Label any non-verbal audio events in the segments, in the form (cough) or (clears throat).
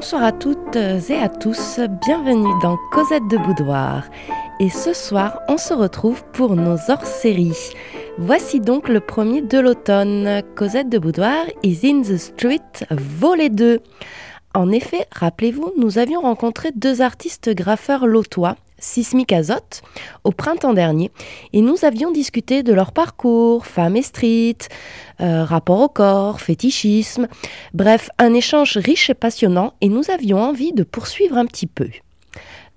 Bonsoir à toutes et à tous, bienvenue dans Cosette de Boudoir. Et ce soir, on se retrouve pour nos hors-séries. Voici donc le premier de l'automne. Cosette de Boudoir is in the street, volet 2. En effet, rappelez-vous, nous avions rencontré deux artistes graffeurs lotois Sismic Azote au printemps dernier et nous avions discuté de leur parcours, femmes et street, euh, rapport au corps, fétichisme, bref, un échange riche et passionnant et nous avions envie de poursuivre un petit peu.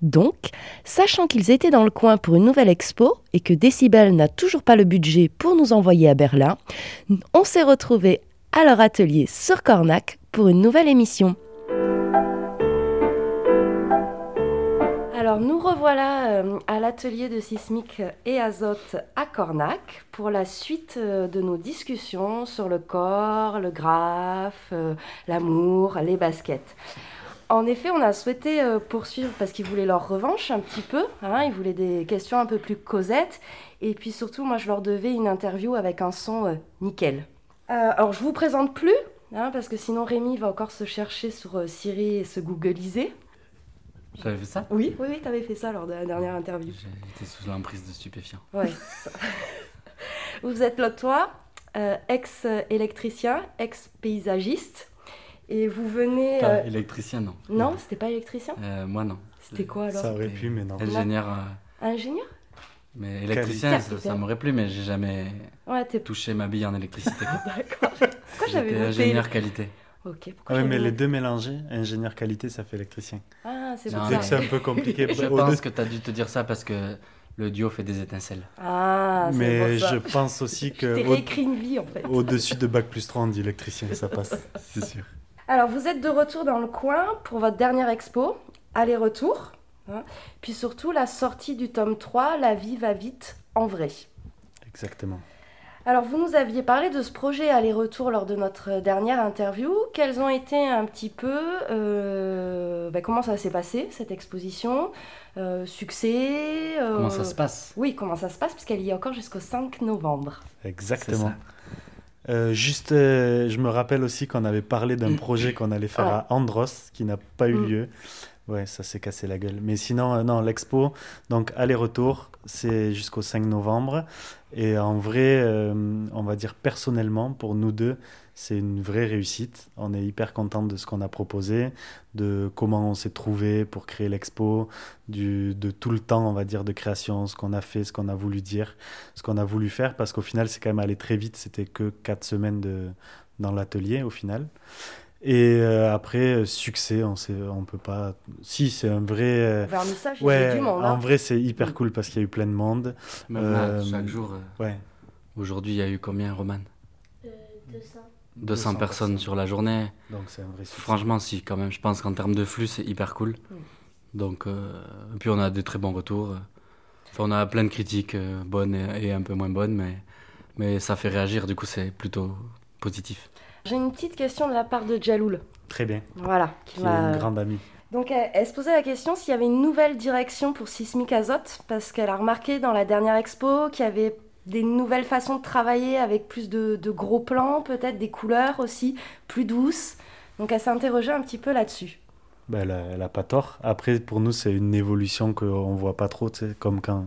Donc, sachant qu'ils étaient dans le coin pour une nouvelle expo et que Decibel n'a toujours pas le budget pour nous envoyer à Berlin, on s'est retrouvés à leur atelier sur Cornac pour une nouvelle émission. Alors nous revoilà euh, à l'atelier de sismique et azote à Cornac pour la suite euh, de nos discussions sur le corps, le graphe, euh, l'amour, les baskets. En effet, on a souhaité poursuivre parce qu'ils voulaient leur revanche un petit peu. Hein, ils voulaient des questions un peu plus causettes. Et puis surtout, moi, je leur devais une interview avec un son nickel. alors, je vous présente plus, hein, parce que sinon Rémi va encore se chercher sur Siri et se googliser. J'avais fait ça Oui, oui, oui, t'avais fait ça lors de la dernière interview. J'étais sous l'emprise de stupéfiants. Ouais. (laughs) Vous êtes lotois, euh, ex-électricien, ex-paysagiste, et vous venez. Pas euh, électricien, non. Non, c'était pas électricien? Euh, Moi, non. C'était quoi alors? Ça aurait pu, mais non. Ingénieur. Ingénieur? mais électricien, ça, m'aurait plu, mais j'ai jamais ouais, touché ma bille en électricité. (laughs) D'accord. Pourquoi j'avais ingénieur qualité. Ok. Pourquoi ouais, mais les deux mélangés, ingénieur qualité, ça fait électricien. Ah, c'est pour ça. C'est un peu compliqué. (laughs) je pense que tu as dû te dire ça parce que le duo fait des étincelles. Ah, c'est Mais je pense aussi que. au... réécrit une vie en fait. Au-dessus de Bac plus 3, on dit électricien, ça passe, (laughs) c'est sûr. Alors, vous êtes de retour dans le coin pour votre dernière expo, aller-retour. Hein, puis surtout la sortie du tome 3, La vie va vite en vrai. Exactement. Alors, vous nous aviez parlé de ce projet aller-retour lors de notre dernière interview. Quels ont été un petit peu. Euh, ben, comment ça s'est passé, cette exposition euh, Succès euh, Comment ça se passe? Oui, comment ça se passe, puisqu'elle y est encore jusqu'au 5 novembre. Exactement. juste, je me rappelle aussi qu'on avait parlé d'un projet qu'on allait faire à Andros, qui n'a pas eu mm. lieu. Ouais, ça s'est cassé la gueule. Mais sinon, non, l'expo, donc aller-retour, c'est jusqu'au 5 novembre. Et en vrai, euh, on va dire personnellement, pour nous deux, c'est une vraie réussite. On est hyper content de ce qu'on a proposé, de comment on s'est trouvé pour créer l'expo, de tout le temps, on va dire, de création, ce qu'on a fait, ce qu'on a voulu dire, ce qu'on a voulu faire, parce qu'au final, c'est quand même allé très vite. C'était que quatre semaines de, dans l'atelier, au final. Et euh, après, euh, succès, on sait, on peut pas. Si, c'est un vrai. Euh, Vernissage, ouais, du monde. En hein. vrai, c'est hyper mm. cool parce qu'il y a eu plein de monde. Même là, chaque jour. ouais. Aujourd'hui, il y a eu combien, Roman? 200. 200. personnes sur la journée. Donc c'est un vrai succès. Franchement, si, quand même. Je pense qu'en termes de flux, c'est hyper cool. Mm. Donc, puis on a des très bons retours. Enfin, on a plein de critiques, bonnes et, et, un peu moins bonnes, mais, mais ça fait réagir. Du coup, c'est plutôt positif. J'ai une petite question de la part de Jaloul. Très bien. Voilà. Qui, est une grande amie. Donc, elle, se posait la question s'il y avait une nouvelle direction pour Sismic Azote, parce qu'elle a remarqué dans la dernière expo qu'il y avait des nouvelles façons de travailler avec plus de, gros plans, peut-être des couleurs aussi plus douces. Donc, elle s'est interrogée un petit peu là-dessus. Ben, elle, n'a pas tort. Après, pour nous, c'est une évolution qu'on voit pas trop, comme quand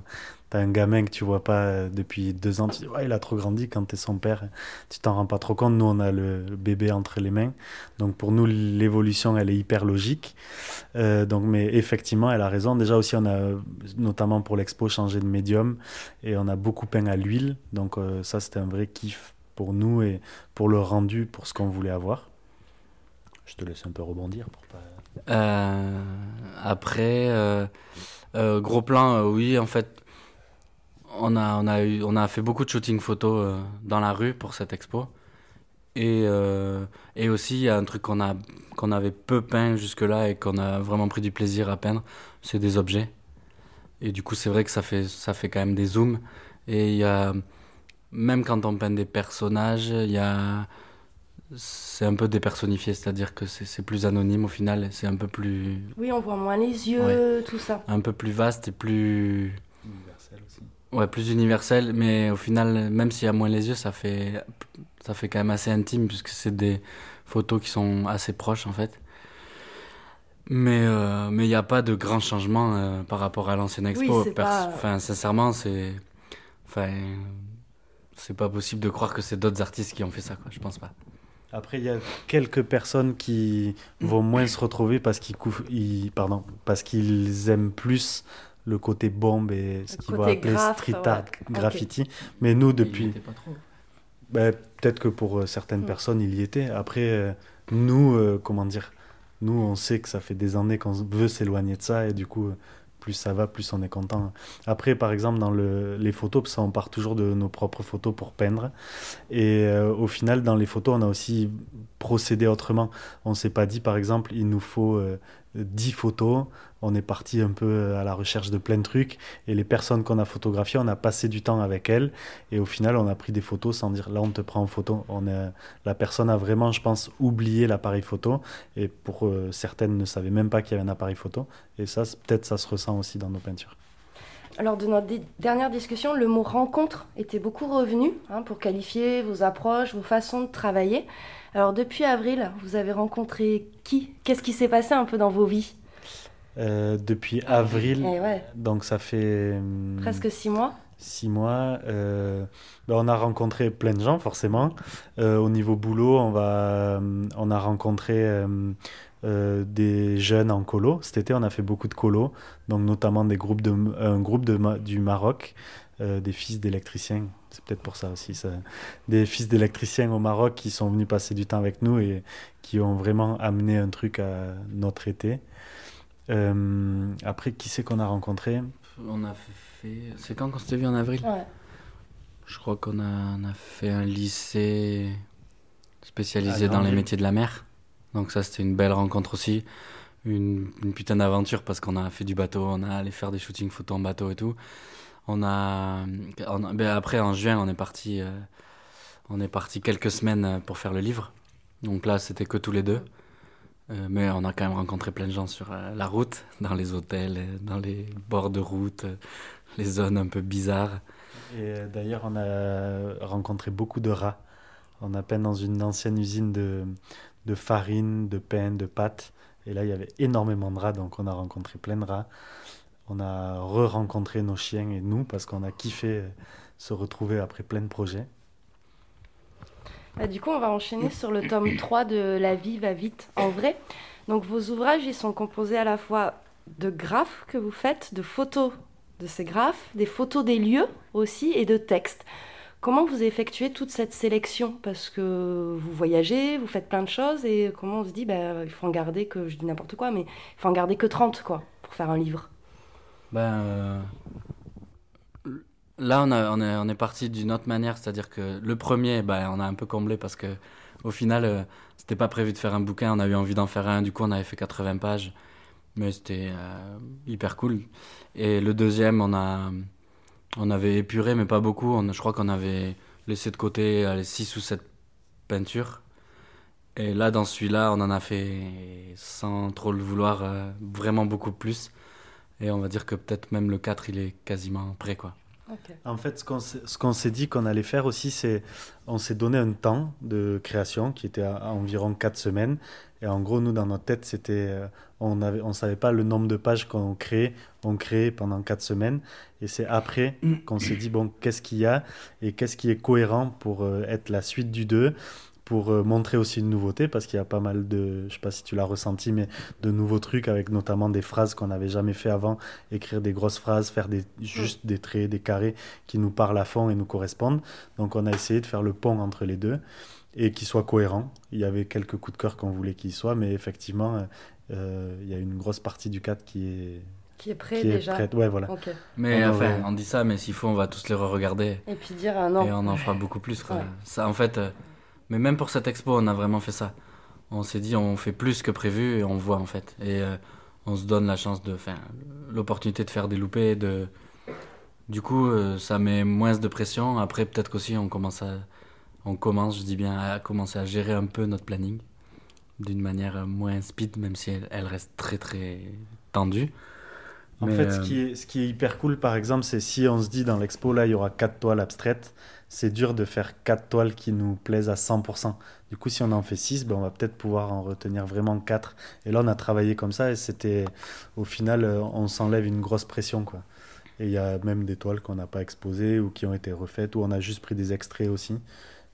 T'as un gamin que tu vois pas euh, depuis deux ans, tu dis, ouais, il a trop grandi quand t'es son père, tu t'en rends pas trop compte. Nous, on a le bébé entre les mains. Donc, pour nous, l'évolution, elle est hyper logique. Euh, donc, mais effectivement, elle a raison. Déjà aussi, on a, notamment pour l'expo, changé de médium et on a beaucoup peint à l'huile. Donc, euh, ça, c'était un vrai kiff pour nous et pour le rendu, pour ce qu'on voulait avoir. Je te laisse un peu rebondir après, gros plan, oui, en fait on a, on, a eu, on a fait beaucoup de shooting photo euh, dans la rue pour cette expo. Et, euh, et aussi, il y a un truc qu'on a qu'on avait peu peint jusque-là et qu'on a vraiment pris du plaisir à peindre, c'est des objets. Et du coup, c'est vrai que ça fait, ça fait quand même des zooms. Et il y a, même quand on peint des personnages, il y a, c'est un peu dépersonnifié, c'est-à-dire que c'est plus anonyme au final, c'est un peu plus... Oui, on voit moins les yeux, tout ça. Un peu plus vaste et plus Ouais, plus universel, mais au final, même s'il y a moins les yeux, ça fait, ça fait quand même assez intime, puisque c'est des photos qui sont assez proches, en fait. Mais euh, mais il n'y a pas de grand changement euh, par rapport à l'ancienne expo. pas- Enfin, sincèrement, c'est. Enfin. C'est pas possible de croire que c'est d'autres artistes qui ont fait ça, quoi. Je pense pas. Après, il y a quelques personnes qui vont moins se retrouver parce qu'ils ils- pardon, parce qu'ils aiment plus le côté bombe et ce qu'ils vont appeler street ouais. art, graffiti. Mais nous, depuis, pas trop. Ben, peut-être que pour euh, certaines Mm. personnes, il y était. Après, euh, nous, euh, comment dire, nous, on sait que ça fait des années qu'on veut s'éloigner de ça et du coup, plus ça va, plus on est content. Après, par exemple, dans le, les photos, parce que ça, on part toujours de nos propres photos pour peindre. Et euh, au final, dans les photos, on a aussi procédé autrement. On s'est pas dit, par exemple, il nous faut euh, 10 photos. On est parti un peu euh, à la recherche de plein de trucs. Et les personnes qu'on a photographiées, on a passé du temps avec elles. Et au final, on a pris des photos sans dire là, on te prend en photo. On est, la personne a vraiment, je pense, oublié l'appareil photo. Et pour euh, certaines, ne savaient même pas qu'il y avait un appareil photo. Et ça, peut-être, ça se ressent aussi dans nos peintures. Alors, de notre dernière discussion, le mot rencontre était beaucoup revenu hein, pour qualifier vos approches, vos façons de travailler. Alors, depuis avril, vous avez rencontré qui? Qu'est-ce qui s'est passé un peu dans vos vies? Euh, depuis avril, Eh ouais, donc ça fait hum, presque six mois. six mois, euh, ben, on a rencontré plein de gens forcément. Euh, au niveau boulot, on, va, hum, on a rencontré euh, des jeunes en colo. Cet été, on a fait beaucoup de colo, donc notamment des groupes de, un groupe de, du Maroc, euh, des fils d'électriciens. C'est peut-être pour ça aussi. Ça. Des fils d'électriciens au Maroc qui sont venus passer du temps avec nous et qui ont vraiment amené un truc à notre été. Euh, après, qui c'est qu'on a rencontré? On a fait. C'est quand qu'on s'était vu en avril? Ouais. Je crois qu'on a, on a fait un lycée spécialisé À dans les métiers de la mer. Donc ça, c'était une belle rencontre aussi. Une, putain d'aventure parce qu'on a fait du bateau, on a allé faire des shootings photos en bateau et tout. On a, ben après en juin, on est parti, euh, on est parti quelques semaines pour faire le livre. Donc là, c'était que tous les deux. Euh, mais on a quand même rencontré plein de gens sur euh, la route, dans les hôtels, dans les bords de route, les zones un peu bizarres. Et d'ailleurs, on a rencontré beaucoup de rats. On a peint dans une ancienne usine de, de farine, de pain, de pâtes. Et là, il y avait énormément de rats, donc on a rencontré plein de rats. On a re-rencontré nos chiens et nous, parce qu'on a kiffé euh, se retrouver après plein de projets. Bah, du coup, on va enchaîner sur le tome (coughs) 3 de La vie va vite en vrai. Donc, vos ouvrages, ils sont composés à la fois de graphes que vous faites, de photos de ces graphes, des photos des lieux aussi et de textes. Comment vous effectuez toute cette sélection? Parce que vous voyagez, vous faites plein de choses et comment on se dit, bah, il faut en garder que, je dis n'importe quoi, mais il faut en garder que 30 quoi, pour faire un livre? Ben, euh, là, on, est parti d'une autre manière, c'est-à-dire que le premier, ben, on a un peu comblé parce que au final, euh, c'était pas prévu de faire un bouquin, on a eu envie d'en faire un, du coup, on avait fait 80 pages, mais c'était euh, hyper cool. Et le deuxième, on, a, on avait épuré, mais pas beaucoup, on, je crois qu'on avait laissé de côté 6 ou 7 peintures. Et là, dans celui-là, on en a fait, sans trop le vouloir, euh, vraiment beaucoup plus. Et on va dire que peut-être même le 4, il est quasiment prêt, quoi. En fait, ce qu'on s'est- dit qu'on allait faire aussi, c'est on s'est donné un temps de création qui était à, environ 4 semaines. Et en gros, nous, dans notre tête, c'était euh, on avait, on savait pas le nombre de pages qu'on créait. On créait pendant 4 semaines. Et c'est après qu'on s'est dit, bon, qu'est-ce qu'il y a et qu'est-ce qui est cohérent pour euh, être la suite du 2 pour euh, montrer aussi une nouveauté parce qu'il y a pas mal de, je sais pas si tu l'as ressenti, mais de nouveaux trucs avec notamment des phrases qu'on n'avait jamais fait avant, écrire des grosses phrases, faire des, juste des traits, des carrés qui nous parlent à fond et nous correspondent. Donc on a essayé de faire le pont entre les deux et qui soit cohérent. Il y avait quelques coups de cœur qu'on voulait qu'il soit, mais effectivement, euh, euh, il y a une grosse partie du cadre qui est, Qui est prêt qui est déjà prête. Ouais, voilà. Mais On enfin, aurait- on dit ça, mais s'il faut, on va tous les re-regarder. Et puis dire un non. Et on en fera beaucoup plus, quoi. Ouais. Ça, en fait, euh, mais même pour cette expo, on a vraiment fait ça. On s'est dit, on fait plus que prévu et on voit, en fait. Et euh, on se donne la chance de, enfin, l'opportunité de faire des loupés, de. Du coup, euh, ça met moins de pression. Après, peut-être qu'aussi, on commence à, on commence, je dis bien, à commencer à gérer un peu notre planning d'une manière euh, moins speed, même si elle, elle reste très très tendue. En fait, ce qui, est, ce qui est hyper cool, par exemple, c'est si on se dit dans l'expo, là, il y aura quatre toiles abstraites, c'est dur de faire quatre toiles qui nous plaisent à 100%. Du coup, si on en fait 6, ben, on va peut-être pouvoir en retenir vraiment 4. Et là, on a travaillé comme ça et c'était, au final, euh, on s'enlève une grosse pression. Quoi. Et il y a même des toiles qu'on n'a pas exposées ou qui ont été refaites ou on a juste pris des extraits aussi.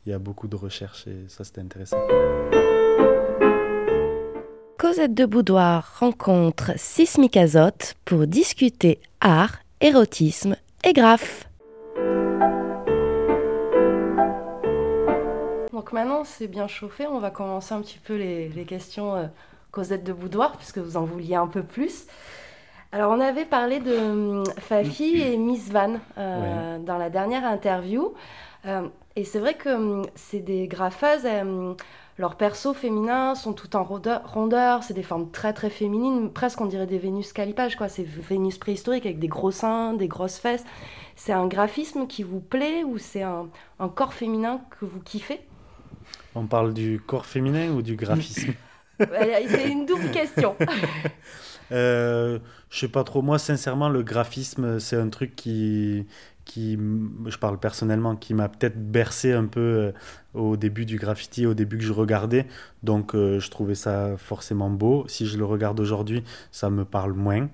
Il y a beaucoup de recherches et ça, c'était intéressant. Cosette de Boudoir rencontre Sismic Azote pour discuter art, érotisme et graphe. Donc maintenant, c'est bien chauffé. On va commencer un petit peu les, questions euh, Cosette de Boudoir, puisque vous en vouliez un peu plus. Alors, on avait parlé de hum, Fafi (coughs) et Miss Van euh, dans la dernière interview. Euh, et c'est vrai que hum, c'est des graffeuses. Hum, leurs persos féminins sont tout en rondeur, c'est des formes très très féminines, presque on dirait des Vénus calipage, quoi. C'est Vénus préhistorique avec des gros seins, des grosses fesses. C'est un graphisme qui vous plaît ou c'est un, corps féminin que vous kiffez? On parle du corps féminin ou du graphisme? (laughs) C'est une double question. (laughs) euh, je sais pas trop. Moi, sincèrement, le graphisme, c'est un truc qui, qui, je parle personnellement, qui m'a peut-être bercé un peu euh, au début du graffiti, au début que je regardais. Donc, euh, je trouvais ça forcément beau. Si je le regarde aujourd'hui, ça me parle moins.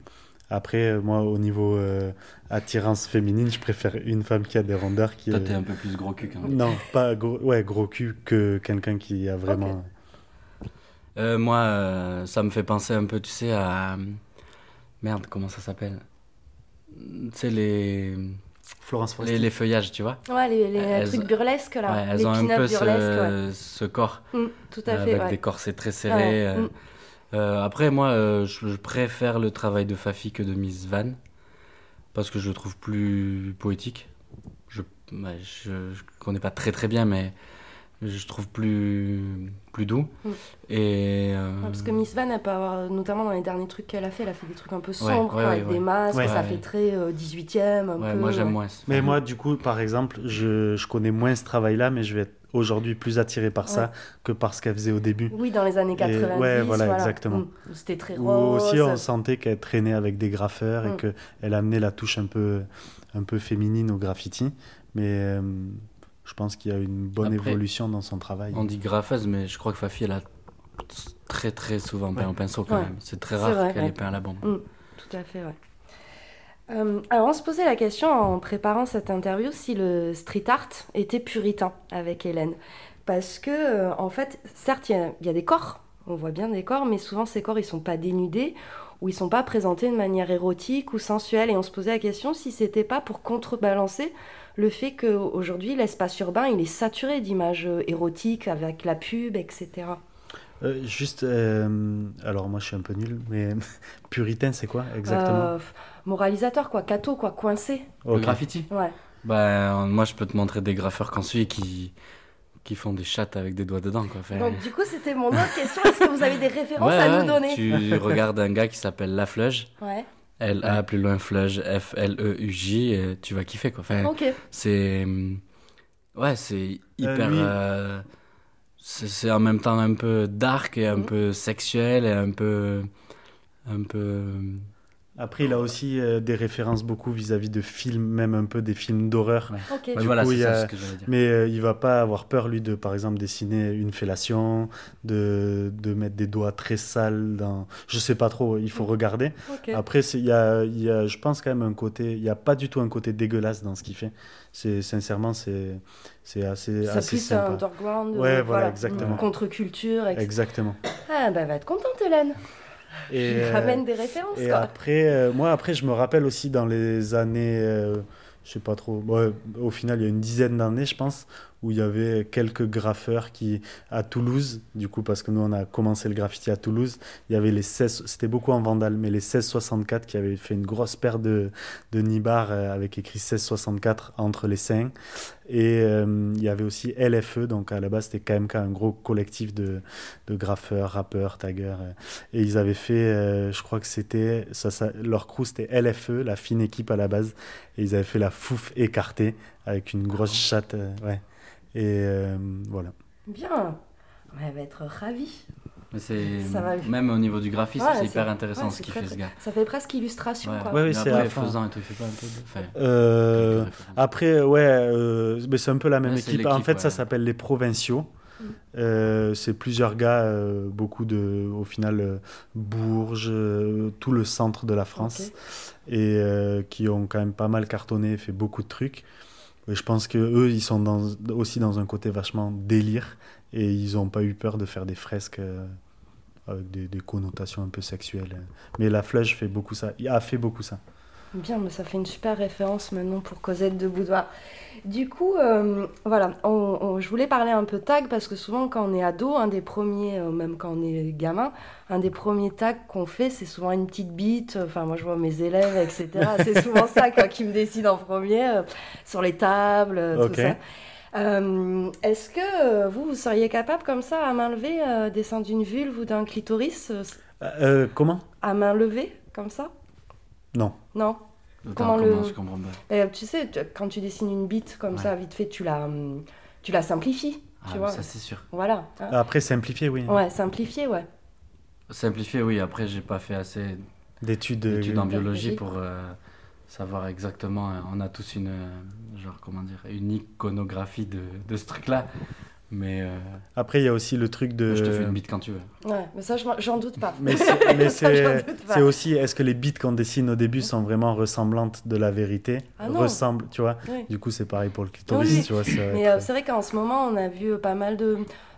Après, euh, moi, au niveau euh, attirance féminine, je préfère une femme qui a des rondeurs. Qui, Toi, t'es un peu plus gros cul quand même. Non, pas gros, ouais, gros cul que quelqu'un qui a vraiment. Euh, moi, ça me fait penser un peu, tu sais, à. Merde, comment ça s'appelle? Tu sais, les. Florence les, les, feuillages, tu vois? Ouais, les, les trucs burlesques là. Ouais, elles ont un peu ce, ce corps. Mm, tout à fait. Avec des corsets très serrés. Mm. Euh, après, moi, euh, je, préfère le travail de Fafi que de Miss Van, parce que je le trouve plus poétique. Je ne connais pas très très bien, mais je trouve plus, plus doux. Mm. Et, euh, parce que Miss Van, elle peut avoir, notamment dans les derniers trucs qu'elle a fait, elle a fait des trucs un peu sombres, avec des masques, ça fait très 18e. Un peu, moi j'aime moins. Mais moi, du coup, par exemple, je, je connais moins ce travail-là, mais je vais être aujourd'hui plus attiré par ça que par ce qu'elle faisait au début. Oui, dans les années 90. ouais, voilà, exactement. Mm. C'était très rose. Ou aussi, on sentait qu'elle traînait avec des graffeurs et mm. qu'elle amenait la touche un peu, un peu féminine au graffiti. Mais euh, je pense qu'il y a une bonne évolution dans son travail. On dit graffeuse, mais je crois que Fafi, elle a très très souvent peint en pinceau quand même. C'est très rare qu'elle ait peint à la bombe. Mm. Tout à fait, ouais. Euh, alors on se posait la question en préparant cette interview si le street art était puritain avec Hélène. Parce que, euh, en fait, certes, il y, a des corps, on voit bien des corps, mais souvent ces corps, ils sont pas dénudés ou ils sont pas présentés de manière érotique ou sensuelle. Et on se posait la question si c'était pas pour contrebalancer le fait qu'aujourd'hui, l'espace urbain, il est saturé d'images euh, érotiques avec la pub, etc. juste, alors moi je suis un peu nul, mais (laughs) puritain c'est quoi exactement moralisateur, quoi, cato, quoi, coincé. Le graffiti Ouais. Bah, moi, je peux te montrer des graffeurs qu'on suit qui, qui font des chattes avec des doigts dedans. Quoi. Donc, du coup, c'était mon autre question. Est-ce que vous avez des références à nous donner Tu regardes un gars qui s'appelle La Fleuge. Ouais. L-A, plus loin, Fleuge, F-L-E-U-J, tu vas kiffer, quoi. Enfin, ok. C'est. Ouais, c'est hyper. Euh, c'est en même temps un peu dark et un mhm. peu sexuel et un peu. Un peu après, il a aussi euh, des références beaucoup vis-à-vis de films, même un peu des films d'horreur. Ouais. voilà, c'est ce que dire. Mais euh, il va pas avoir peur, lui, de, par exemple, dessiner une fellation, de, de mettre des doigts très sales dans... Je sais pas trop, il faut mm. regarder. Après, il y a, y a, je pense quand même un côté... Il n'y a pas du tout un côté dégueulasse dans ce qu'il fait. C'est Sincèrement, c'est c'est assez, ça assez plus un underground. Ouais, voilà, exactement. Contre-culture. Exactement. Ah, bah, va être contente, Hélène. Et, Il ramène des références. Et après, euh, moi, après, je me rappelle aussi dans les années, euh, je sais pas trop, au final, il y a une dizaine d'années, je pense, où il y avait quelques graffeurs qui, à Toulouse, du coup, parce que nous, on a commencé le graffiti à Toulouse, il y avait les 16, c'était beaucoup en vandal, mais les 1664 qui avaient fait une grosse paire de, de nibards euh, avec écrit 1664 entre les seins. Et euh, il y avait aussi LFE, donc à la base, c'était KMK, un gros collectif de, de graffeurs, rappeurs, taggers. Euh. et ils avaient fait, je crois que c'était, ça, ça, leur crew, c'était LFE, la fine équipe à la base. Et ils avaient fait la fouf écartée avec une grosse chatte. ouais. Et euh, voilà. Bien. Elle va être ravie. Mais c'est Ça va. même au niveau du graphisme, Ouais, c'est hyper intéressant ouais, ce qu'il très, fait ce gars. Ça fait presque illustration, Ouais. quoi. Ouais, oui, c'est après, à fond. faisant et tout, il fait pas un peu de. Enfin, Euh, quelques références. Après, ouais, euh, mais c'est un peu la même équipe. En fait, ça s'appelle les provinciaux. Mm. Euh, c'est plusieurs gars, euh, beaucoup de, au final, euh, Bourges, euh, tout le centre de la France, et euh, qui ont quand même pas mal cartonné, fait beaucoup de trucs. Je pense que eux, ils sont aussi dans un côté vachement délire, et ils n'ont pas eu peur de faire des fresques euh, avec des, des connotations un peu sexuelles. Mais la Flush fait beaucoup ça, il a fait beaucoup ça. Bien, mais ça fait une super référence maintenant pour Cosette de Boudoir. Du coup, euh, voilà, on- on- je voulais parler un peu tag parce que souvent quand on est ado, un des premiers, euh, même quand on est gamin, un des premiers tags qu'on fait, c'est souvent une petite bite. Enfin, moi je vois mes élèves, etc. (laughs) c'est souvent ça quoi, qui me décide en premier, euh, sur les tables, euh, Ok. tout ça. Est-ce que vous, vous seriez capable comme ça, à main levée, euh, descendre d'une vulve ou d'un clitoris, comment? À main levée, comme ça? Non. Non? Comment comment, le- je comprends pas. euh, tu sais, tu- quand tu dessines une bite comme Ouais. ça, vite fait, tu la, tu la simplifies. Ah, tu vois. ça c'est sûr. Voilà. hein. Après, simplifié, oui. Ouais, simplifié, ouais. Simplifié, oui. Après, j'ai pas fait assez D'études. d'études en euh, biologie pour euh, savoir exactement. euh, On a tous une, euh, genre comment dire, une iconographie de, de ce truc-là. Mais euh, Après, il y a aussi le truc de. je te fais une bite quand tu veux. Ouais, mais ça, j'en doute pas. Mais c'est (laughs) aussi, est-ce que les bits qu'on dessine au début sont vraiment ressemblantes de la vérité Ah non. Ressemblent, tu vois Oui. Du coup, c'est pareil pour le clitoris, Oui, tu vois. Mais euh, c'est vrai qu'en ce moment, on a vu euh, pas mal de.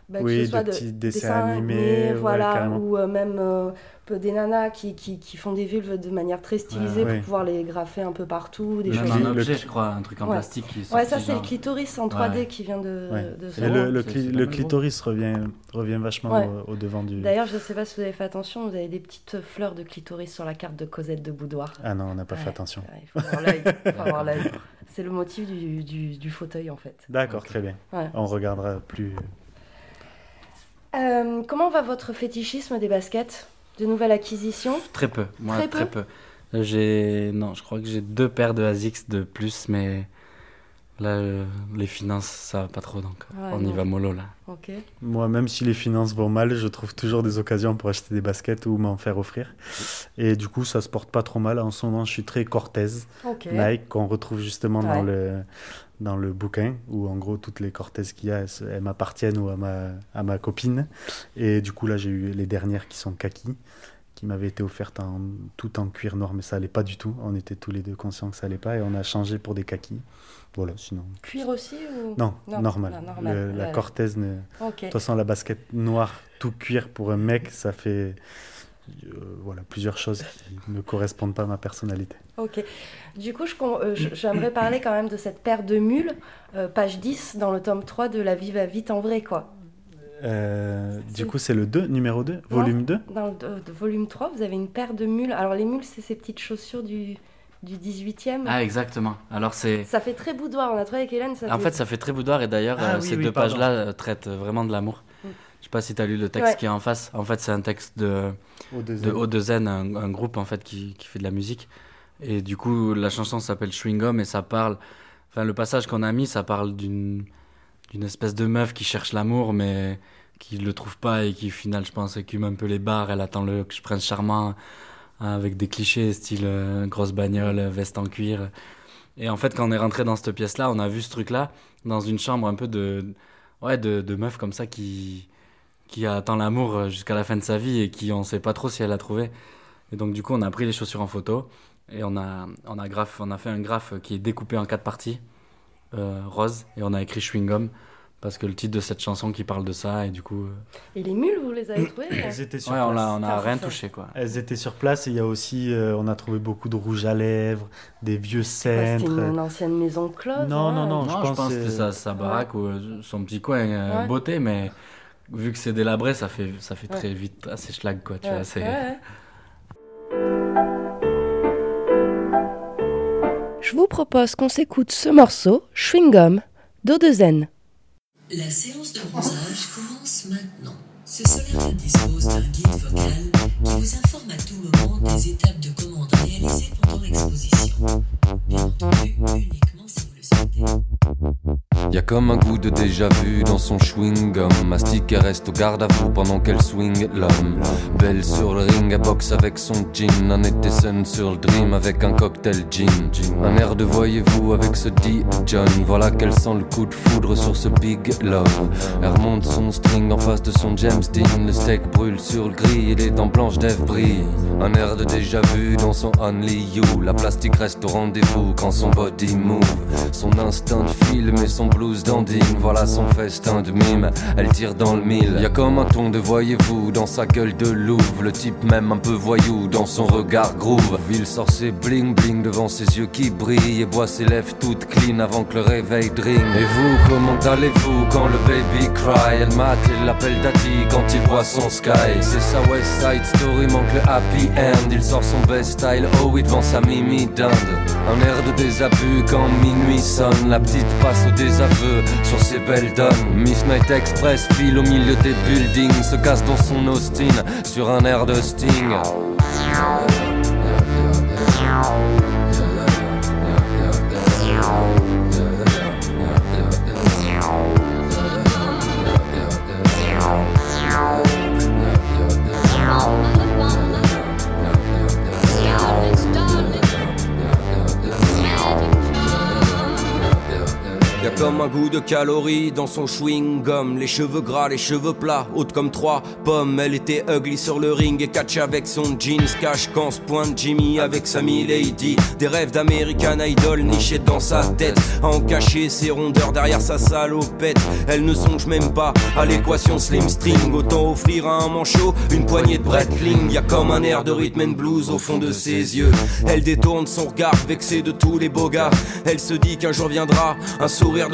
bah, que Oui, de petits dessins animés, ouais, voilà, ou euh, même euh, des nanas qui, qui, qui font des vulves de manière très stylisée Ouais, pour ouais. pouvoir les graffer un peu partout, des Même choses. un objet, je crois, un truc en Ouais. plastique qui est Ouais, ça c'est le clitoris en 3D Ouais. qui vient de, Ouais. de Et sortir. le, cli- clitoris revient, revient vachement Ouais. au, au devant du. D'ailleurs, je ne sais pas si vous avez fait attention, vous avez des petites fleurs de clitoris sur la carte de Cosette de Boudoir. Ah non, on n'a pas Ouais. fait attention. Ouais, il faut avoir l'œil. (laughs) C'est le motif du, du, du fauteuil en fait. D'accord, très bien. Ouais. On regardera plus. Euh, comment va votre fétichisme des baskets? De nouvelles acquisitions Très peu, moi Très très, peu peu. J'ai non, je crois que j'ai deux paires de Asics de plus, mais là euh, les finances ça va pas trop donc Ouais, on non. y va mollo là. Ok. Moi, même si les finances vont mal, je trouve toujours des occasions pour acheter des baskets ou m'en faire offrir. Et du coup, ça se porte pas trop mal. En ce moment, je suis très Cortez. Ok. Nike qu'on retrouve justement dans, le, dans le bouquin où en gros toutes les Cortez qu'il y a elles, m'appartiennent ou à ma, à ma copine. Et du coup là j'ai eu les dernières qui sont kaki qui m'avaient été offertes en, tout en cuir noir mais ça allait pas du tout. On était tous les deux conscients que ça allait pas et on a changé pour des kakis. Voilà sinon. Cuir aussi ou... non, Non, normal, non, normal, Le- la. Cortez ne... de Ok. toute façon la basket noire tout cuir pour un mec ça fait euh, voilà plusieurs choses qui ne correspondent pas à ma personnalité Ok. Du coup, euh, j'aimerais parler quand même de cette paire de mules, euh, page 10 dans le tome 3 de La vie va vite en vrai, quoi. Euh, du coup c'est le 2 numéro 2 volume 2 Dans le de- volume 3, vous avez une paire de mules. Alors, les mules, c'est ces petites chaussures du, du 18e. Ah exactement. Alors c'est Ça fait très boudoir. On a trouvé avec Hélène. Ça en fait- fait ça fait très boudoir et d'ailleurs Ah euh, oui, ces oui, deux pardon. pages là traitent vraiment de l'amour. Je sais pas si tu as lu le texte Ouais. qui est en face. En fait c'est un texte de Au de deuxième. O2N, un, un groupe en fait qui, qui fait de la musique. Et du coup, la chanson s'appelle Chewing Gum et ça parle. Enfin, le passage qu'on a mis, ça parle d'une d'une espèce de meuf qui cherche l'amour, mais qui le trouve pas et qui, au final, je pense, écume un peu les bars. Elle attend le prince charmant hein, avec des clichés, style euh, grosse bagnole, veste en cuir. Et en fait, quand on est rentré dans cette pièce-là, on a vu ce truc-là dans une chambre un peu de, ouais, de, de meuf comme ça qui, qui attend l'amour euh, jusqu'à la fin de sa vie et qui on sait pas trop si elle a trouvé. Et donc du coup, on a pris les chaussures en photo et on a on a graphe, on a fait un graphe qui est découpé en quatre parties euh, rose et on a écrit chewing gum parce que le titre de cette chanson qui parle de ça et du coup euh, Et les mules, vous les avez trouvées Elles étaient sur ouais, on place. a on a rien ça. touché quoi. Elles étaient sur place et il y a aussi, euh, on a trouvé beaucoup de rouge à lèvres, des vieux Ouais, C'était cintres. une, ancienne maison close. Non, hein. non, non. Non, je je, pense pense que c'était sa, sa baraque ou son petit coin euh, Ouais. beauté mais vu que c'est délabré, ça fait ça fait Ouais. très vite assez schlag quoi, tu Ouais, vois, c'est. Je vous propose qu'on s'écoute ce morceau, Chewing Gum, d'O2N. La séance de bronzage commence maintenant. Ce solaire dispose d'un guide vocal qui vous informe à tout moment des étapes de commande réalisées pendant l'exposition. Bien entendu, uniquement si vous le souhaitez. Y a comme un goût de déjà vu dans son chewing-gum. Mastique et reste au garde à vous pendant qu'elle swing l'homme. Belle sur le ring, elle boxe avec son jean. Un été sun sur le dream avec un cocktail gin. Un air de voyez-vous avec ce dit John. Voilà qu'elle sent le coup de foudre sur ce big love. Elle remonte son string en face de son James Dean. Le steak brûle sur le gris et les dents blanches d'Eve. Un air de déjà vu dans son Only You. La plastique reste au rendez-vous quand son body move. Son instinct de film et son blues dandine. Voilà son festin de mime. Elle tire dans le mille. Y a comme un ton de voyez-vous dans sa gueule de louve. Le type même un peu voyou dans son regard groove. Ville sort ses bling bling devant ses yeux qui brillent et boit ses lèvres toutes clean avant que le réveil drink. Et vous, comment allez-vous quand le baby cry? Elle mate et l'appelle daddy quand il boit son sky. C'est sa West Side Story, manque le happy end. Il sort son best style, oh oui, devant sa mimi dinde. Un air de désabus quand minuit sonne. La petite passe au sur ses belles donnes. Miss Night Express file au milieu des buildings. Se casse dans son Austin sur un air de sting. Comme un goût de calories dans son chewing gum. Les cheveux gras, les cheveux plats, haute comme trois pommes. Elle était ugly sur le ring et catch avec son jeans. Cache quand se pointe Jimmy avec sa lady. Des rêves d'American Idol nichés dans sa tête. À en cacher ses rondeurs derrière sa salopette. Elle ne songe même pas à l'équation slim string. Autant offrir à un manchot une poignée de Breitling. Y a comme un air de rhythm and blues au fond de ses yeux. Elle détourne son regard vexé de tous les beaux gars. Elle se dit qu'un jour viendra un sourire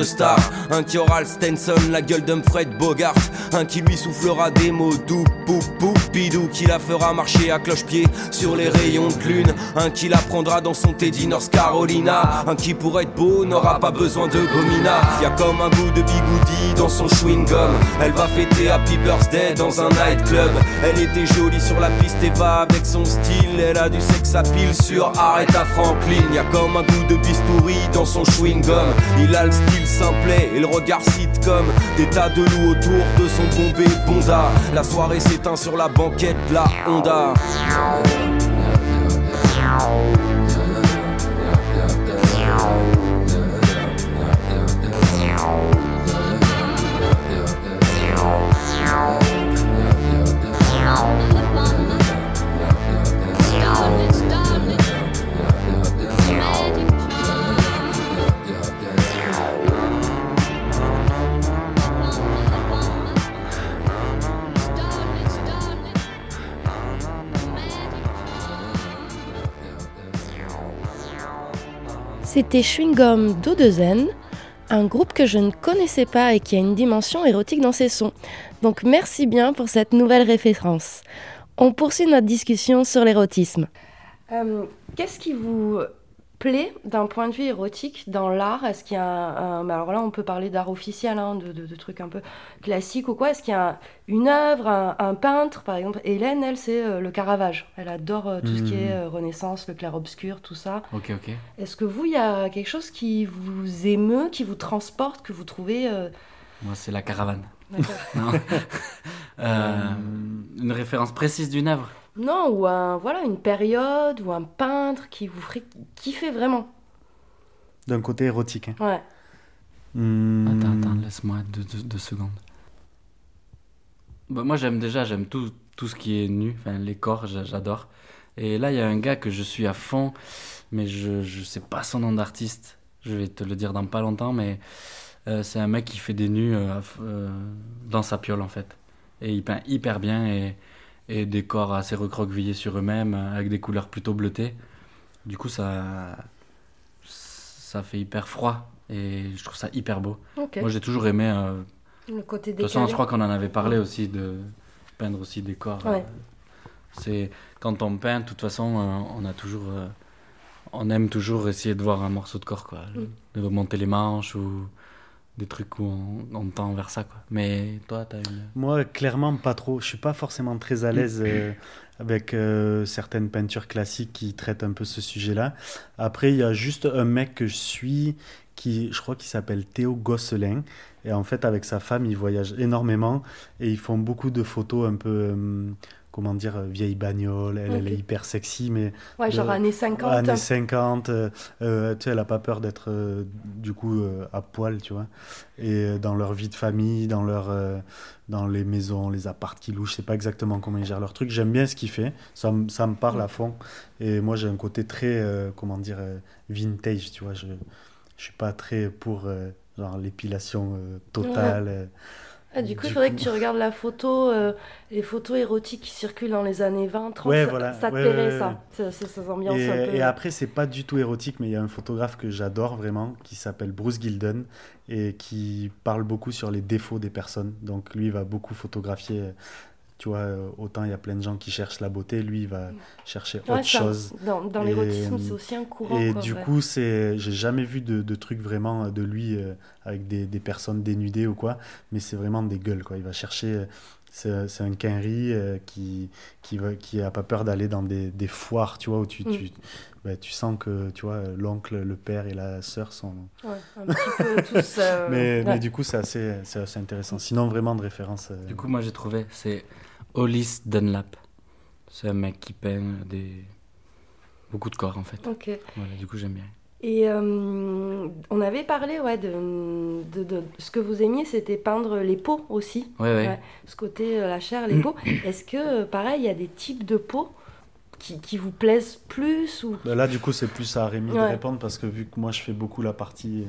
Un qui aura le Stenson, la gueule d'Humphrey Bogart. Un qui lui soufflera des mots doux, pou, pou, bidou. Qui la fera marcher à cloche-pied sur les rayons de lune. Un qui la prendra dans son Teddy North Carolina. Un qui pour être beau n'aura pas besoin de gomina. Y a comme un goût de bigoudi dans son chewing gum. Elle va fêter Happy Birthday dans un nightclub. Elle était jolie sur la piste et va avec son style. Elle a du sexe à pile sur Aretha Franklin. Y a comme un goût de bistouri dans son chewing gum. Il a le style simplet et le regard sitcom. Des tas de loups autour de son bombé bonda. La soirée s'éteint sur la banquette de la Honda. C'était Chewing Gum d'Odezen, un groupe que je ne connaissais pas et qui a une dimension érotique dans ses sons. Donc merci bien pour cette nouvelle référence. On poursuit notre discussion sur l'érotisme. Euh, Qu'est-ce qui vous plaît d'un point de vue érotique dans l'art? Est-ce qu'il y a un, un- Alors là, on peut parler d'art officiel, hein, de, de- de trucs un peu classiques ou quoi. Est-ce qu'il y a une œuvre, un, un peintre, par exemple? Hélène, elle, c'est euh, le Caravage. Elle adore euh, tout ce qui est euh, Renaissance, le clair-obscur, tout ça. Ok, ok. Est-ce que vous, il y a quelque chose qui vous émeut, qui vous transporte, que vous trouvez Moi, c'est la caravane. (laughs) (laughs) une référence précise d'une œuvre? Non, ou un, voilà, une période, ou un peintre qui vous ferait kiffer vraiment. D'un côté érotique. hein. Ouais. Hmm. Attends, attends, laisse-moi deux, deux- deux secondes. Bah, moi, j'aime déjà, j'aime tout, tout ce qui est nu, enfin, les corps, j'a- j'adore. Et là, il y a un gars que je suis à fond, mais je je sais pas son nom d'artiste. Je vais te le dire dans pas longtemps, mais euh, c'est un mec qui fait des nus euh, euh, dans sa piole, en fait. Et il peint hyper bien et, et des corps assez recroquevillés sur eux-mêmes, avec des couleurs plutôt bleutées. Du coup, ça, ça fait hyper froid et je trouve ça hyper beau. Moi, j'ai toujours aimé. euh, Le côté de toute façon, décalé. je crois qu'on en avait parlé aussi de peindre aussi des corps. Ouais. euh, c'est quand on peint, de toute façon, euh, on a toujours, on aime toujours essayer de voir un morceau de corps, quoi, Mm. de monter les manches ou des trucs où on, tend vers ça, quoi. Mais toi, t'as une. Moi, clairement, pas trop. Je suis pas forcément très à l'aise euh, avec euh, certaines peintures classiques qui traitent un peu ce sujet-là. Après, il y a juste un mec que je suis qui, je crois qu'il s'appelle Théo Gosselin. Et en fait, avec sa femme, ils voyagent énormément et ils font beaucoup de photos un peu, euh, comment dire, vieille bagnole. Elle, elle est hyper sexy, mais Ouais, genre années 50. années 50. euh, euh, tu sais, elle a pas peur d'être euh, du coup euh, à poil, tu vois. Et euh, dans leur vie de famille, dans leur, euh, dans les maisons, les apparts qui louent, je sais pas exactement comment ils gèrent leur truc. J'aime bien ce qu'il fait. Ça, me- ça me parle à fond. Et moi, j'ai un côté très, euh, comment dire, euh, vintage, tu vois. Je, je suis pas très pour euh, genre l'épilation euh, totale. euh. Ah, du coup, il faudrait coup- que tu regardes la photo, euh, les photos érotiques qui circulent dans les années 20, 30. Ouais, ça, voilà. ça te Ouais, plairait, ouais, ça. ouais. Ça, ça, ça ambiance Et, un peu. et après, c'est pas du tout érotique, mais il y a un photographe que j'adore vraiment, qui s'appelle Bruce Gilden, et qui parle beaucoup sur les défauts des personnes. Donc lui, il va beaucoup photographier, tu vois, euh, autant il y a plein de gens qui cherchent la beauté, lui, il va chercher Ouais, autre ça, chose. Dans, dans Et, l'érotisme, euh, c'est aussi un courant. Et quoi, du ouais. coup, c'est, j'ai jamais vu de, de trucs vraiment de lui euh, avec des, des personnes dénudées ou quoi, mais c'est vraiment des gueules, quoi. Il va chercher, euh, c'est, c'est un quinri euh, qui, qui, va, qui a pas peur d'aller dans des, des foires, tu vois, où tu, Mm. tu, bah, tu sens que, tu vois, l'oncle, le père et la sœur sont... Ouais, un petit peu (laughs) tous. euh, mais, ouais. mais du coup, c'est assez, c'est assez intéressant. Sinon, vraiment de référence... euh, Du coup, moi j'ai trouvé, c'est Hollis Dunlap. C'est un mec qui peint des. beaucoup de corps en fait. Ok. Voilà, du coup j'aime bien. Et euh, on avait parlé ouais, de, de, de- ce que vous aimiez, c'était peindre les peaux aussi. Ouais, ouais. Ouais. Ce côté, euh, la chair, les peaux. (clears throat) Est-ce que, euh, pareil, il y a des types de peaux qui, qui vous plaisent plus ou... bah là, du coup, c'est plus à Rémi de répondre parce que vu que moi, je fais beaucoup la partie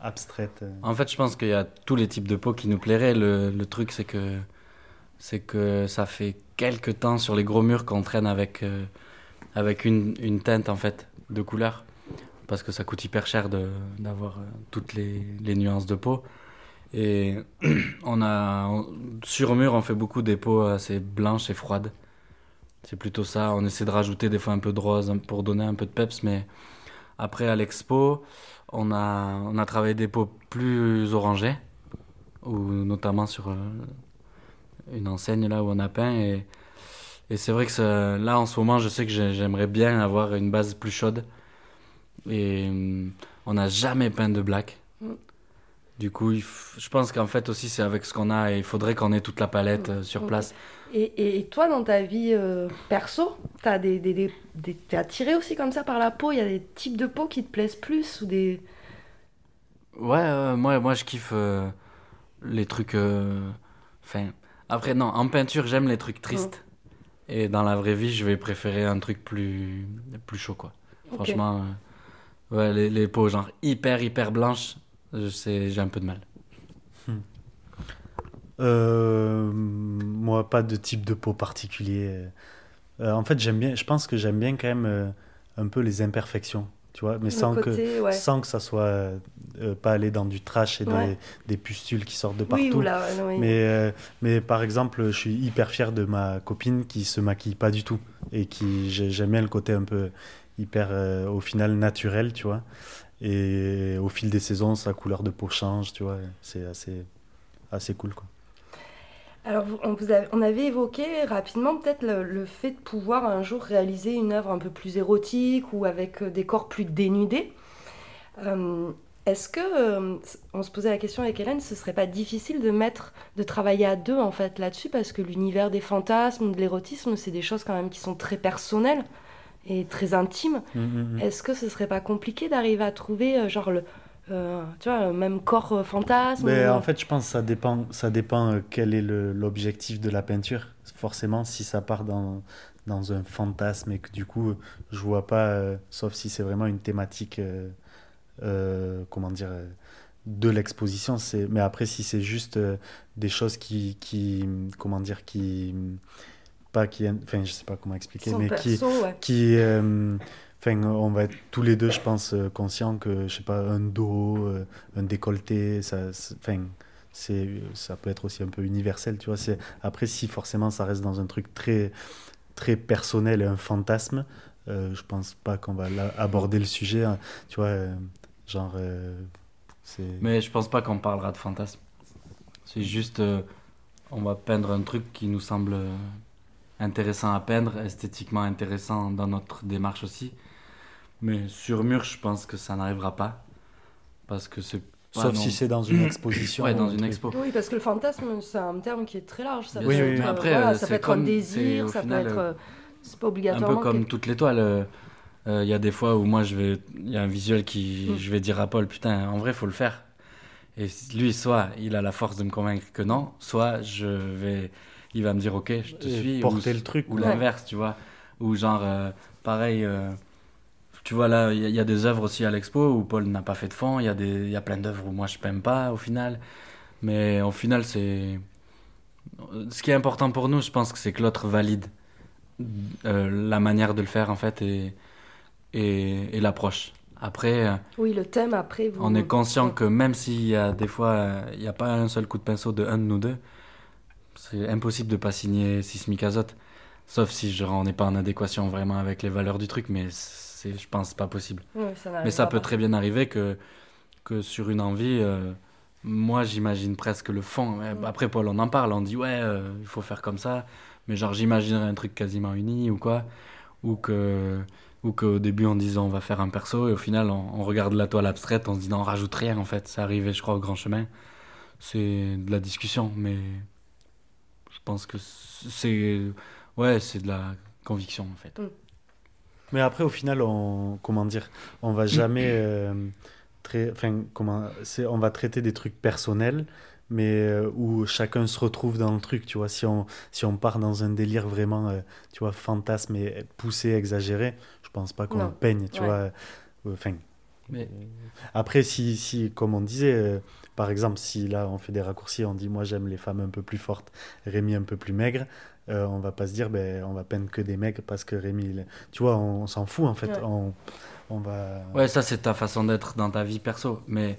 abstraite... En fait, je pense qu'il y a tous les types de peau qui nous plairaient. Le, le truc, c'est que, c'est que ça fait quelques temps sur les gros murs qu'on traîne avec, euh, avec une, une teinte en fait de couleur. Parce que ça coûte hyper cher d'avoir euh, toutes les, les nuances de peau. Et (clears throat) on a, sur mur, on fait beaucoup des peaux assez blanches et froides. C'est plutôt ça. On essaie de rajouter des fois un peu de rose pour donner un peu de peps. Mais après, à l'expo, on a, on a travaillé des peaux plus orangées, ou notamment sur euh, une enseigne là où on a peint. Et, et c'est vrai que ça- là, en ce moment, je sais que j'ai- j'aimerais bien avoir une base plus chaude. Et hum, on n'a jamais peint de black. Mm. Du coup, je pense qu'en fait aussi, c'est avec ce qu'on a et il faudrait qu'on ait toute la palette euh, sur Ok. place. Et, et toi, dans ta vie euh, perso, t'as des, des, des, des- t'es attiré aussi comme ça par la peau? Il y a des types de peau qui te plaisent plus ou des... Ouais, euh, moi, moi je kiffe les trucs. Enfin, après, non, en peinture, j'aime les trucs tristes. Et dans la vraie vie, je vais préférer un truc plus, plus chaud, quoi. Franchement, euh, ouais, les, les peaux, genre hyper, hyper blanches, je sais, j'ai un peu de mal. Euh, moi, pas de type de peau particulier. Euh, en fait, j'aime bien, je pense que j'aime bien quand même euh, un peu les imperfections, tu vois, mais Le sans que, ouais. sans que ça soit euh, pas aller dans du trash et Ouais. des, des pustules qui sortent de partout. Oui, oui. Mais, euh, mais par exemple, je suis hyper fier de ma copine qui se maquille pas du tout et qui j'ai- j'aime bien le côté un peu hyper euh, au final naturel, tu vois. Et au fil des saisons, sa couleur de peau change, tu vois. C'est assez assez cool quoi. Alors, on, vous avait, on avait évoqué rapidement peut-être le, le fait de pouvoir un jour réaliser une œuvre un peu plus érotique ou avec des corps plus dénudés. Euh, Est-ce que, euh, on se posait la question avec Hélène, ce serait pas difficile de mettre, de travailler à deux en fait là-dessus? Parce que l'univers des fantasmes, de l'érotisme, c'est des choses quand même qui sont très personnelles et très intimes. Mm, mm, mm. Est-ce que ce serait pas compliqué d'arriver à trouver euh, genre le, euh, tu vois, le même corps euh, fantasme Mais ou, en fait, je pense que ça dépend, ça dépend euh, quel est l'objectif de la peinture. Forcément, si ça part dans, dans un fantasme et que du coup, je vois pas, sauf si c'est vraiment une thématique, euh, comment dire, euh, de l'exposition. C'est, mais après, si c'est juste euh, des choses qui, qui, comment dire, qui, pas qui, enfin, je sais pas comment expliquer, son mais qui, ouais. qui enfin on va être tous les deux je pense conscients que je sais pas un dos un décolleté ça enfin c'est ça peut être aussi un peu universel tu vois c'est après si forcément ça reste dans un truc très très personnel et un fantasme euh, je pense pas qu'on va aborder le sujet hein, tu vois euh, genre euh, c'est Mais je pense pas qu'on parlera de fantasme. C'est juste, euh, on va peindre un truc qui nous semble euh, intéressant à peindre, esthétiquement intéressant dans notre démarche aussi. Mais sur mur, je pense que ça n'arrivera pas. Parce que c'est. Sauf non- si c'est dans une exposition. (coughs) Ouais, dans ou un une expo. Oui, parce que le fantasme, c'est un terme qui est très large. Ça peut être, Oui, oui, après, voilà, ça c'est peut être un comme- c'est désir, ça final, peut être. C'est pas Un obligatoirement. peu comme quelque- toutes les toiles. Il y a des fois où moi, je vais. Il y a un visuel qui. Mm. Je vais dire à Paul, putain, en vrai, faut le faire. Et lui, soit il a la force de me convaincre que non, soit je vais. Il va me dire, ok, je te Et suis. porter ou, le truc. Ou l'inverse, tu vois. Ou genre, euh, pareil. euh, tu vois, là, il y, a- il y a des œuvres aussi à l'expo où Paul n'a pas fait de fond. Il y, a des- il y a plein d'œuvres où moi, je peins pas au final. Mais au final, c'est. Ce qui est important pour nous, je pense que c'est que l'autre valide euh, la manière de le faire, en fait, et, et, et l'approche. Après, euh, Oui, le thème, après. Vous... on est conscient que même s'il y a des fois, euh, il n'y a pas un seul coup de pinceau de un de nous deux, c'est impossible de pas signer Sismic Azote. Sauf si genre, on n'est pas en adéquation vraiment avec les valeurs du truc, mais c'est, je pense, pas possible. Ça Mais ça peut pas. très bien arriver que, que sur une envie, euh, moi j'imagine presque le fond. Mm. Après, Paul, on en parle, on dit ouais, euh, il faut faire comme ça. Mais genre, j'imaginerais un truc quasiment uni ou quoi. Ou que ou qu'au début on dise on va faire un perso et au final on, on regarde la toile abstraite, on se dit non, on rajoute rien en fait. C'est arrivé, je crois, au grand chemin. C'est de la discussion, mais je pense que c'est. Ouais, c'est de la conviction en fait. Mais après, au final, on, comment dire, on va jamais, (clears throat) euh, trai- enfin, comment, c'est, on va traiter des trucs personnels, mais euh, où chacun se retrouve dans le truc, tu vois. Si on, si on part dans un délire vraiment, euh, tu vois, fantasme et poussé, exagéré, je pense pas qu'on le peigne, tu Ouais. vois. Euh, Enfin, Mais après, si, si, comme on disait, euh, par exemple, si là on fait des raccourcis, on dit moi j'aime les femmes un peu plus fortes, Rémi un peu plus maigre, euh, on va pas se dire ben on va peindre que des maigres parce que Rémi, il tu vois, on, on s'en fout en fait. Ouais. On, on va. Ouais, ça c'est ta façon d'être dans ta vie perso. Mais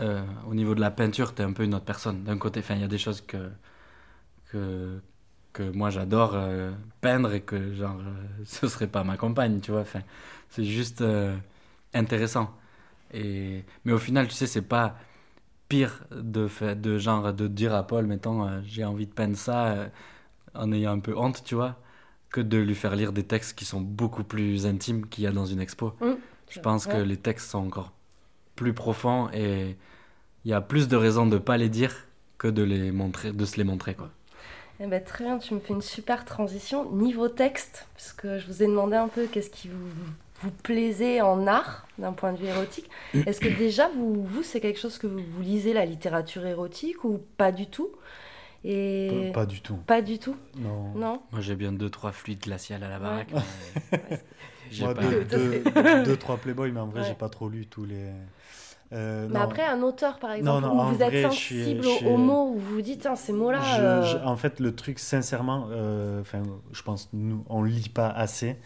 euh, au niveau de la peinture, t'es un peu une autre personne. D'un côté, enfin, il y a des choses que, que, que moi j'adore euh, peindre et que genre euh, (laughs) ce serait pas ma compagne, tu vois. Enfin, c'est juste euh, intéressant. Et mais au final, tu sais, c'est pas pire de fait, de genre de dire à Paul, mettons, euh, j'ai envie de peindre ça en ayant un peu honte, tu vois, que de lui faire lire des textes qui sont beaucoup plus intimes qu'il y a dans une expo. Je pense que les textes sont encore plus profonds et il y a plus de raisons de pas les dire que de les montrer, de se les montrer quoi. Eh ben, très bien, tu me fais une super transition. Niveau texte, puisque je vous ai demandé un peu qu'est-ce qui vous, vous plaisait en art, d'un point de vue érotique. Est-ce que déjà, vous, vous c'est quelque chose que vous, vous lisez, la littérature érotique, ou pas du tout? Et... Pas, pas du tout. Pas du tout? Non. Non? Moi j'ai bien deux trois fluides glaciales à la baraque. Ouais. mais (laughs) j'ai Moi, pas- (laughs) deux, deux, trois Playboy, mais en vrai, Ouais. j'ai pas trop lu tous les. Euh, Mais non. après, un auteur, par exemple, non, où vous êtes vrai, sensible suis- aux mots, où vous vous dites, ces mots-là... Euh, en fait, le truc, sincèrement, euh, enfin, je pense nous, on lit pas assez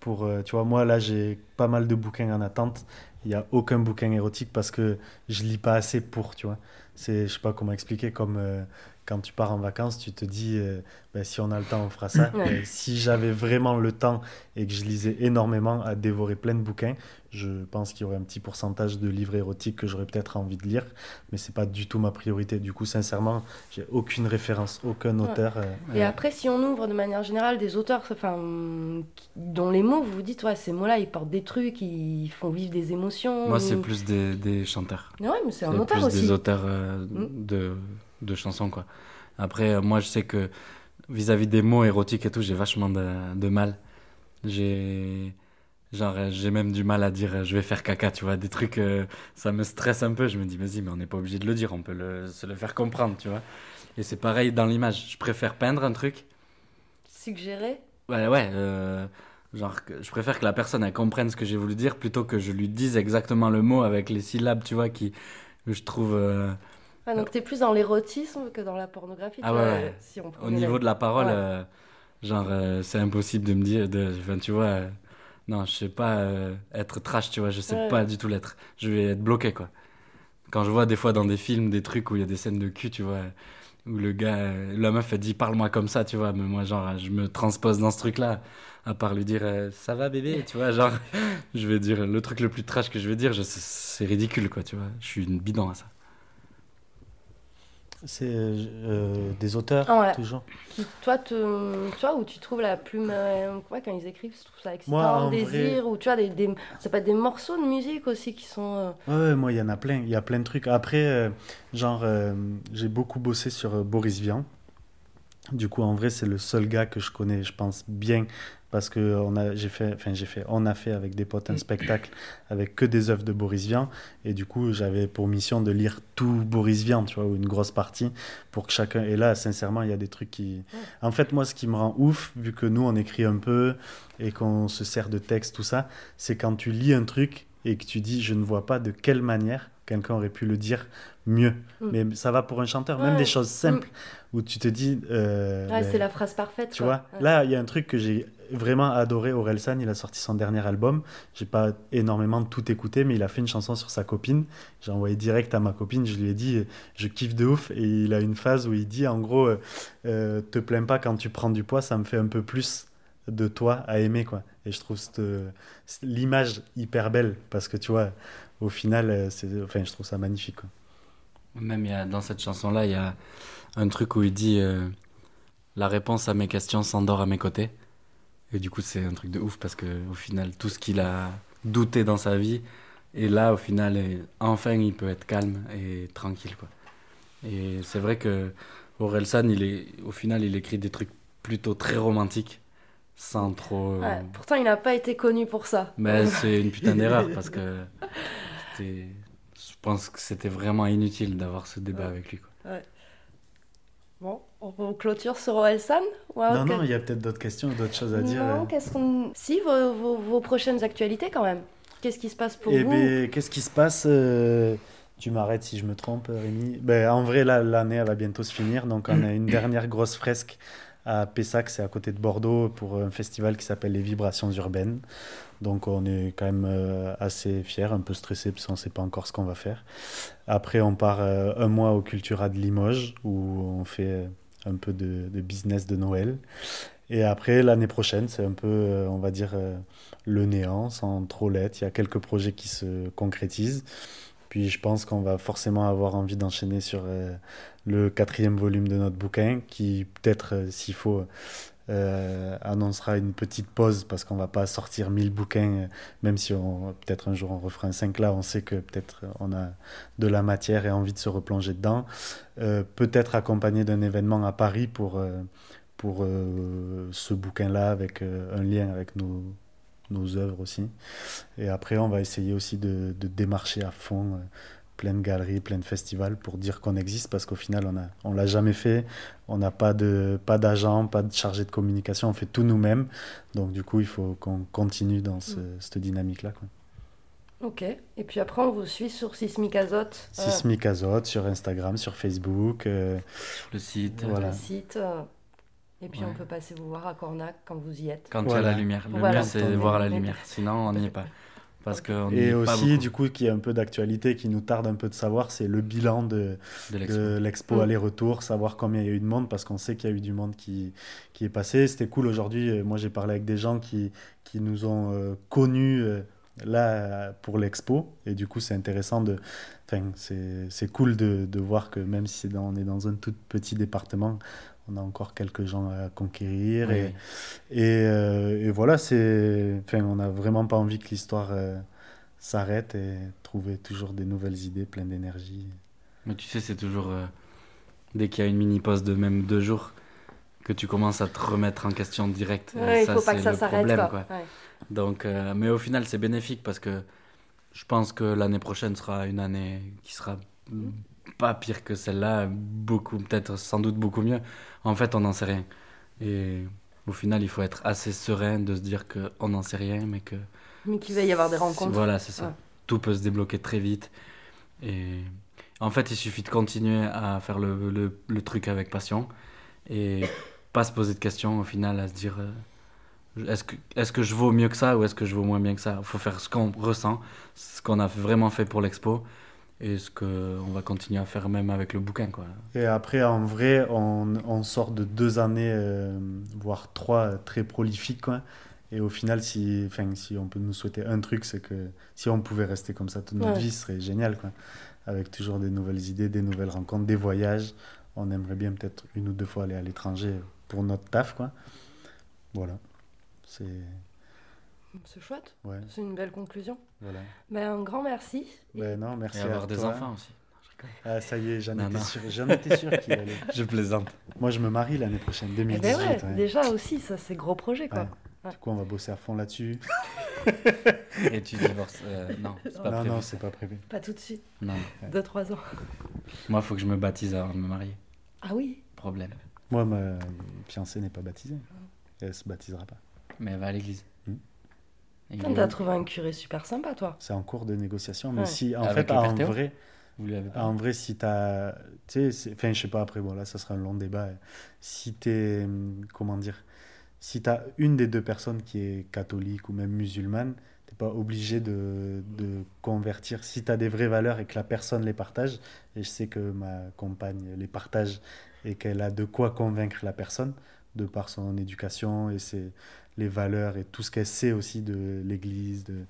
pour, euh, tu vois, moi là, j'ai pas mal de bouquins en attente. Il y a aucun bouquin érotique parce que je lis pas assez pour, tu vois. C'est, je sais pas comment expliquer, comme euh, quand tu pars en vacances, tu te dis, euh, ben, si on a le temps, on fera ça. (laughs) Ouais. Si j'avais vraiment le temps et que je lisais énormément à dévorer plein de bouquins, je pense qu'il y aurait un petit pourcentage de livres érotiques que j'aurais peut-être envie de lire, mais c'est pas du tout ma priorité. Du coup, sincèrement, j'ai aucune référence, aucun Ouais. auteur. euh, Et après, si on ouvre de manière générale des auteurs enfin, dont les mots, vous vous dites, ouais, ces mots-là, ils portent des trucs, ils font vivre des émotions. Moi ou- c'est plus des, des chanteurs. Ouais, mais c'est un C'est auteur plus aussi. des auteurs euh, Mm. de, de chansons quoi. Après euh, moi je sais que vis-à-vis des mots érotiques et tout j'ai vachement de, de mal. J'ai genre euh, j'ai même du mal à dire euh, je vais faire caca tu vois des trucs euh, ça me stresse un peu je me dis vas-y mais on n'est pas obligé de le dire on peut le, se le faire comprendre tu vois. Et c'est pareil dans l'image je préfère peindre un truc Suggéré Ouais, ouais. euh, genre, que je préfère que la personne elle comprenne ce que j'ai voulu dire plutôt que je lui dise exactement le mot avec les syllabes, tu vois, qui je trouve euh, Ah, donc t'es plus dans l'érotisme que dans la pornographie. Ah ouais, ouais. Si on au niveau la- de la parole, Ouais. genre, c'est impossible de me dire, de, enfin, tu vois, non, je sais pas euh, être trash, tu vois, je sais Ouais. pas du tout l'être. Je vais être bloqué, quoi. Quand je vois des fois dans des films des trucs où il y a des scènes de cul, tu vois, où le gars, euh, la meuf, elle dit parle-moi comme ça, tu vois, mais moi, genre, je me transpose dans ce truc-là, à part lui dire euh, ça va bébé, tu vois, genre, (laughs) je vais dire le truc le plus trash que je vais dire, c'est ridicule, quoi, tu vois, je suis une bidon à ça. C'est euh, des auteurs, Ah toujours. Qui, toi, te, toi, où tu trouves la plume. Euh, ouais, quand ils écrivent, je trouve ça excitant, Moi, en désir, vrai- ou tu vois, des, des, ça peut être des morceaux de musique aussi qui sont. euh, Ouais, moi, il y en a plein. Il y a plein de trucs. Après, euh, genre, euh, j'ai beaucoup bossé sur Boris Vian. Du coup, en vrai, c'est le seul gars que je connais, je pense, bien. Parce que on a, j'ai fait, enfin, j'ai fait, on a fait avec des potes un spectacle avec que des œuvres de Boris Vian. Et du coup, j'avais pour mission de lire tout Boris Vian, tu vois, ou une grosse partie, pour que chacun. Et là, sincèrement, il y a des trucs qui. En fait, moi, ce qui me rend ouf, vu que nous, on écrit un peu et qu'on se sert de texte, tout ça, c'est quand tu lis un truc et que tu dis, je ne vois pas de quelle manière quelqu'un aurait pu le dire mieux. Mm. Mais ça va pour un chanteur, même des choses simples où tu te dis. euh, Ouais, ben, c'est la phrase parfaite. tu quoi. vois, Ouais. là, il y a un truc que j'ai vraiment adoré. Orelsan, il a sorti son dernier album. J'ai pas énormément tout écouté, mais il a fait une chanson sur sa copine. J'ai envoyé direct à ma copine. Je lui ai dit, je kiffe de ouf. Et il a une phase où il dit, en gros, euh, euh, te plains pas quand tu prends du poids, ça me fait un peu plus de toi à aimer, quoi. Et je trouve cette- l'image hyper belle parce que tu vois, au final, euh, c'est, enfin, je trouve ça magnifique, quoi. Même y a, dans cette chanson-là, il y a un truc où il dit euh, La réponse à mes questions s'endort à mes côtés. Et du coup, c'est un truc de ouf parce que au final, tout ce qu'il a douté dans sa vie, et là, au final, et enfin, il peut être calme et tranquille. Quoi. Et c'est vrai que Orelsan, il est, au final, il écrit des trucs plutôt très romantiques, sans trop. Ouais, pourtant, il n'a pas été connu pour ça. mais c'est une putain d'erreur parce que (laughs) c'était- je pense que c'était vraiment inutile d'avoir ce débat avec lui. Quoi. Bon, on clôture sur Orelsan ou non, non, il y a peut-être d'autres questions, d'autres choses à dire. Non, euh. qu'est-ce qu'on. Si, vos, vos, vos prochaines actualités quand même. Qu'est-ce qui se passe pour Eh vous ben, qu'est-ce qui se passe euh, Tu m'arrêtes si je me trompe, Rémi. Ben, en vrai, l'année, elle va bientôt se finir. Donc, on (coughs) a une dernière grosse fresque à Pessac, c'est à côté de Bordeaux, pour un festival qui s'appelle les Vibrations Urbaines. Donc, on est quand même euh, assez fiers, un peu stressés, parce qu'on ne sait pas encore ce qu'on va faire. Après, on part euh, un mois au Cultura de Limoges, où on fait un peu de, de business de Noël. Et après, l'année prochaine, c'est un peu, euh, on va dire, euh, le néant, sans trop l'être. Il y a quelques projets qui se concrétisent. Puis je pense qu'on va forcément avoir envie d'enchaîner sur euh, le quatrième volume de notre bouquin, qui peut-être, euh, s'il faut, euh, annoncera une petite pause parce qu'on va pas sortir 1000 bouquins, même si on peut-être un jour on refera un 5 là, on sait que peut-être on a de la matière et envie de se replonger dedans. Peut-être accompagné d'un événement à Paris pour, pour ce bouquin-là, avec un lien avec nos, nos œuvres aussi. Et après, on va essayer aussi de, de démarcher à fond euh, plein de galeries, plein de festivals pour dire qu'on existe parce qu'au final, on a, on l'a jamais fait. On n'a pas de, pas d'agent, pas de chargé de communication. On fait tout nous-mêmes. Donc, du coup, il faut qu'on continue dans ce- cette dynamique-là. quoi. Ok. Et puis après, on vous suit sur Sismic Azote. euh, Sismic Azote sur Instagram, sur Facebook. euh, Sur le site, Voilà. le site. euh, Et puis on peut passer vous voir à Cornac quand vous y êtes. quand il y a la lumière. Le Voilà. mieux, c'est de voir la lumière. Sinon, on n'y est pas. Parce Et pas aussi, du coup, qui est un peu d'actualité, qui nous tarde un peu de savoir, c'est le bilan de, de l'expo. Mm. aller-retour, savoir combien il y a eu de monde, parce qu'on sait qu'il y a eu du monde qui, qui est passé. C'était cool aujourd'hui. euh, Moi, j'ai parlé avec des gens qui, qui nous ont euh, connus euh, là pour l'expo. Et du coup, c'est intéressant de. Enfin, c'est c'est cool de, de voir que même si dans- on est dans un tout petit département, on a encore quelques gens à conquérir. Oui, et, euh, et voilà, c'est, enfin, on n'a vraiment pas envie que l'histoire euh, s'arrête et trouver toujours des nouvelles idées, plein d'énergie. Mais tu sais, c'est toujours. euh, dès qu'il y a une mini-pause de même deux jours, que tu commences à te remettre en question direct. Ouais, il faut pas que ça s'arrête. problème, quoi. quoi. Ouais. Donc, euh, mais au final, c'est bénéfique parce que je pense que l'année prochaine sera une année qui sera mm, pas pire que celle-là, beaucoup, peut-être sans doute beaucoup mieux. En fait, on n'en sait rien. Et au final, il faut être assez serein de se dire qu'on n'en sait rien, mais que Mais qu'il va y avoir des rencontres. voilà, c'est ça. Ouais. Tout peut se débloquer très vite. Et en fait, il suffit de continuer à faire le, le- le truc avec passion et pas se poser de questions au final, à se dire euh, est-ce que, est que je vaux mieux que ça ou est-ce que je vaux moins bien que ça? Il faut faire ce qu'on ressent, ce qu'on a vraiment fait pour l'expo et ce qu'on va continuer à faire même avec le bouquin. Quoi. Et après, en vrai, on, on sort de deux années, euh, voire trois, euh, très prolifiques. quoi. Et au final, si, enfin, si on peut nous souhaiter un truc, c'est que si on pouvait rester comme ça toute notre Ouais. vie, ce serait génial. Quoi. Avec toujours des nouvelles idées, des nouvelles rencontres, des voyages. On aimerait bien peut-être une ou deux fois aller à l'étranger pour notre taf. Quoi. Voilà. C'est. C'est chouette. Ouais, C'est une belle conclusion. voilà. Ben, un grand merci. Ben non, merci Et à avoir des toi. enfants aussi. Ah, ça y est, j'en étais non. sûr, j'en étais sûr qu'il allait. (laughs) Je plaisante. Moi, je me marie l'année prochaine, Eh 2018. ben ouais, ouais. déjà aussi, ça c'est gros projet quoi. Ouais. Du coup, on va bosser à fond là-dessus. (laughs) Et tu divorces. euh, non, c'est pas non, prévu. non, c'est pas prévu. Pas tout de suite, Non. 2-3 ans. Moi, faut que je me baptise avant de me marier. Ah oui Problème. Moi, ma fiancée n'est pas baptisée. Elle se baptisera pas. Mais elle va à l'église. Hmm. Et Putain, vous- T'as trouvé un curé super sympa toi. C'est en cours de négociation. Mais Ouais. si, en Avec fait, en vrai, vous pas en vrai, si t'as. Tu sais, enfin, je sais pas, après, bon, là, ça sera un long débat. Si t'es. Comment dire Si t'as une des deux personnes qui est catholique ou même musulmane, t'es pas obligé de, de convertir. Si t'as des vraies valeurs et que la personne les partage, et je sais que ma compagne les partage et qu'elle a de quoi convaincre la personne, de par son éducation et ses, les valeurs et tout ce qu'elle sait aussi de l'église, de...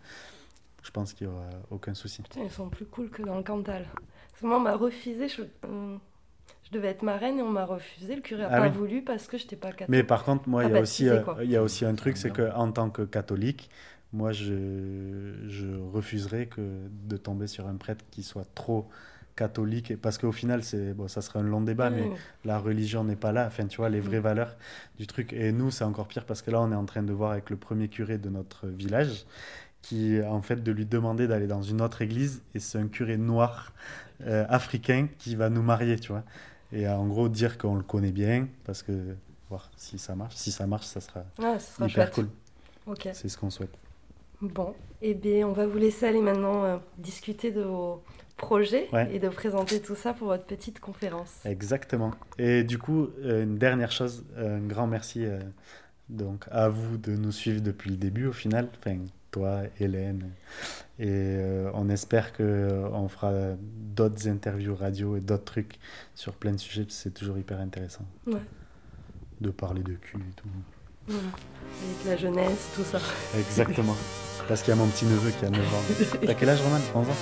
je pense qu'il y aura aucun souci. Putain, ils sont plus cool que dans le Cantal. Parce que moi, on m'a refusé. Je, je devais être marraine et on m'a refusé. Le curé a Ah pas oui. voulu parce que j'étais pas catholique. Mais par contre, moi, Ah, il y, a aussi, baptisé, euh, y a aussi un truc, c'est Bien. que en tant que catholique, moi, je, je refuserais que de tomber sur un prêtre qui soit trop catholique, et- parce qu'au final, c'est bon, ça serait un long débat, mais Mmh. la religion n'est pas là. Enfin, tu vois, les vraies valeurs du truc. Et nous, c'est encore pire parce que là, on est en train de voir avec le premier curé de notre village, qui en fait de lui demander d'aller dans une autre église, et c'est un curé noir euh, africain qui va nous marier, tu vois. Et en gros, dire qu'on le connaît bien, parce que voir si ça marche. Si ça marche, ça sera Ah, sera hyper chouette. cool. C'est ce qu'on souhaite. Bon, eh bien, on va vous laisser aller maintenant euh, discuter de vos projets Ouais. et de présenter tout ça pour votre petite conférence. Exactement. Et du coup, euh, une dernière chose, un grand merci euh, donc à vous de nous suivre depuis le début au final. Enfin, toi, Hélène. Et euh, on espère que euh, on fera d'autres interviews radio et d'autres trucs sur plein de sujets. C'est toujours hyper intéressant Ouais. de parler de cul et tout. Voilà. Avec la jeunesse, tout ça. Exactement. (laughs) Parce qu'il y a mon petit neveu qui a 9 ans. (laughs) T'as quel âge, Roman? 11 ans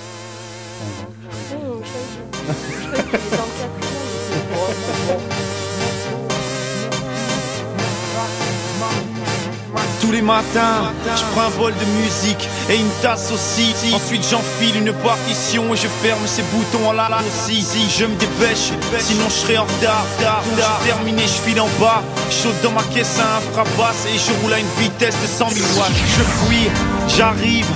11 ans. Je croyais que- je croyais qu'il était en quatrième. Tous les matins, je prends un bol de musique et une tasse aussi. Ensuite, j'enfile une partition et je ferme ces boutons en la la aussi. Si je me dépêche, sinon je serai en retard. Terminé, je file en bas. Chaud dans ma caisse à un frappe-basse et je roule à une vitesse de 100 000 watts. Je fuis, j'arrive,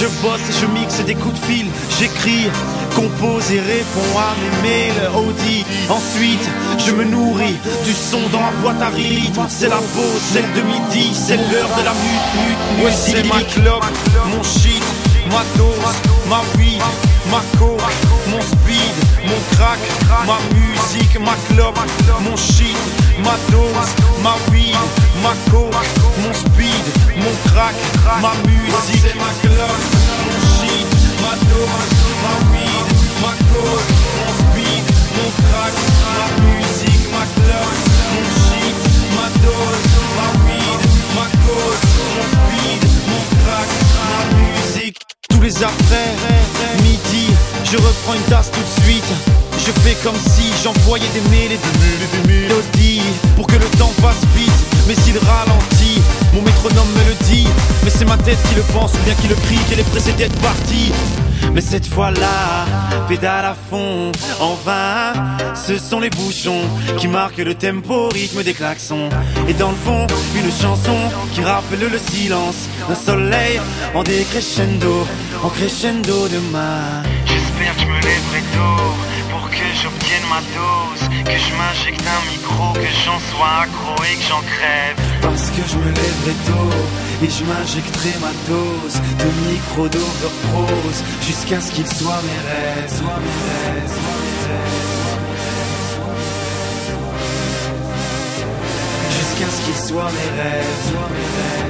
je bosse je mixe des coups de fil. J'écris, compose et réponds à mes mails. Audi. Ensuite, je me nourris du son dans ma boîte à rythme. C'est la pause, celle de midi, c'est l'heure de la mute. Ouais, c'est ma clope, mon shit, ma dose, ma weed, ma coke, mon speed, mon crack, ma musique, ma clope, mon shit, ma dose, ma weed, ma coke, mon speed, mon crack, ma musique, ma clope, mon shit, ma dose, ma weed, ma coke, mon speed, mon crack, ma musique, ma clope, mon shit, ma dose, ma weed, ma coke, mon speed, mon crack, ma musique. Tous les après, midi, je reprends une tasse tout de suite. Je fais comme si j'envoyais des mails et des mélodies pour que le temps passe vite. Mais s'il ralentit, mon métronome me le dit. Mais c'est ma tête qui le pense ou bien qui le crie qu'elle est pressée d'être partie. Mais cette fois-là, pédale à fond, en vain. Ce sont les bouchons qui marquent le tempo, rythme des klaxons. Et dans le fond, une chanson qui rappelle le silence d'un soleil en décrescendo, en crescendo demain. Que je me lèverai tôt pour que j'obtienne ma dose, que je m'injecte un micro, que j'en sois accro et que j'en crève. Parce que je me lèverai tôt et je m'injecterai ma dose de micro d'overprose jusqu'à ce qu'il. Soit mes rêves, soit mes rêves, soit mes rêves. Jusqu'à ce qu'il soit mes rêves, soit mes rêves,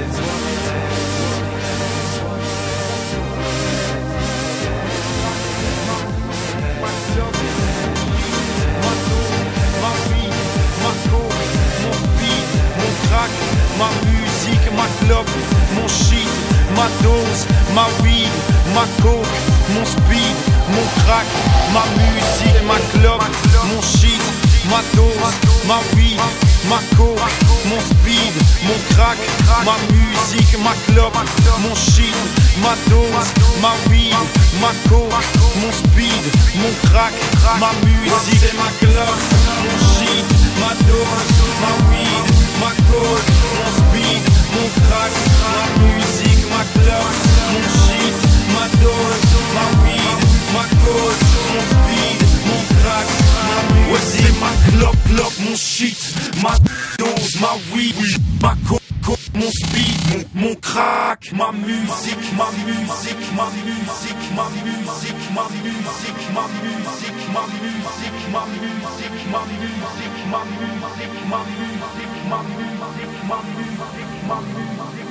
ma coke, mon speed, mon crack, ma musique, ma clope, mon shit, ma dose, ma weed, ma coke, mon speed, mon crack, ma musique, ma clope, mon shit, ma dose, ma weed, ma coke, mon speed, mon crack, ma musique, ma clope, mon shit, ma dose, ma weed, ma coke, mon speed, mon crack, ma musique, ma clope, mon shit, ma dose, ma weed, ma coke, mon speed, mon crack, ma. Ouais, c'est ma clope, clope, mon shit, ma dose, ma weed, ma coke. Mon speed, mon, mon crack, ma musique, ma musique, ma musique, ma musique, ma musique, ma musique, ma musique, ma musique, ma musique, ma musique, ma musique, ma musique, ma musique, ma musique, ma musique, ma musique, ma musique.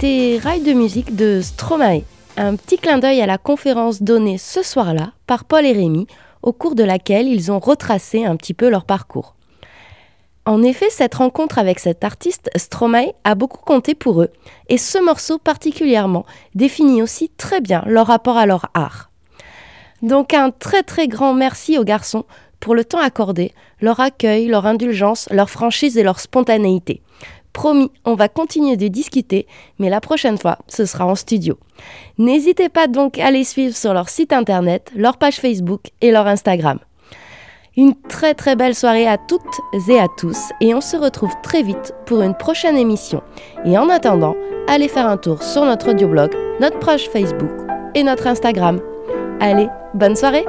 C'était Rail de musique de Stromae, un petit clin d'œil à la conférence donnée ce soir-là par Paul et Rémi, au cours de laquelle ils ont retracé un petit peu leur parcours. En effet, cette rencontre avec cet artiste, Stromae, a beaucoup compté pour eux, et ce morceau particulièrement définit aussi très bien leur rapport à leur art. Donc un très très grand merci aux garçons pour le temps accordé, leur accueil, leur indulgence, leur franchise et leur spontanéité. Promis, on va continuer de discuter, mais la prochaine fois, ce sera en studio. N'hésitez pas donc à les suivre sur leur site internet, leur page Facebook et leur Instagram. Une très très belle soirée à toutes et à tous et on se retrouve très vite pour une prochaine émission. Et en attendant, allez faire un tour sur notre audioblog, notre page Facebook et notre Instagram. Allez, bonne soirée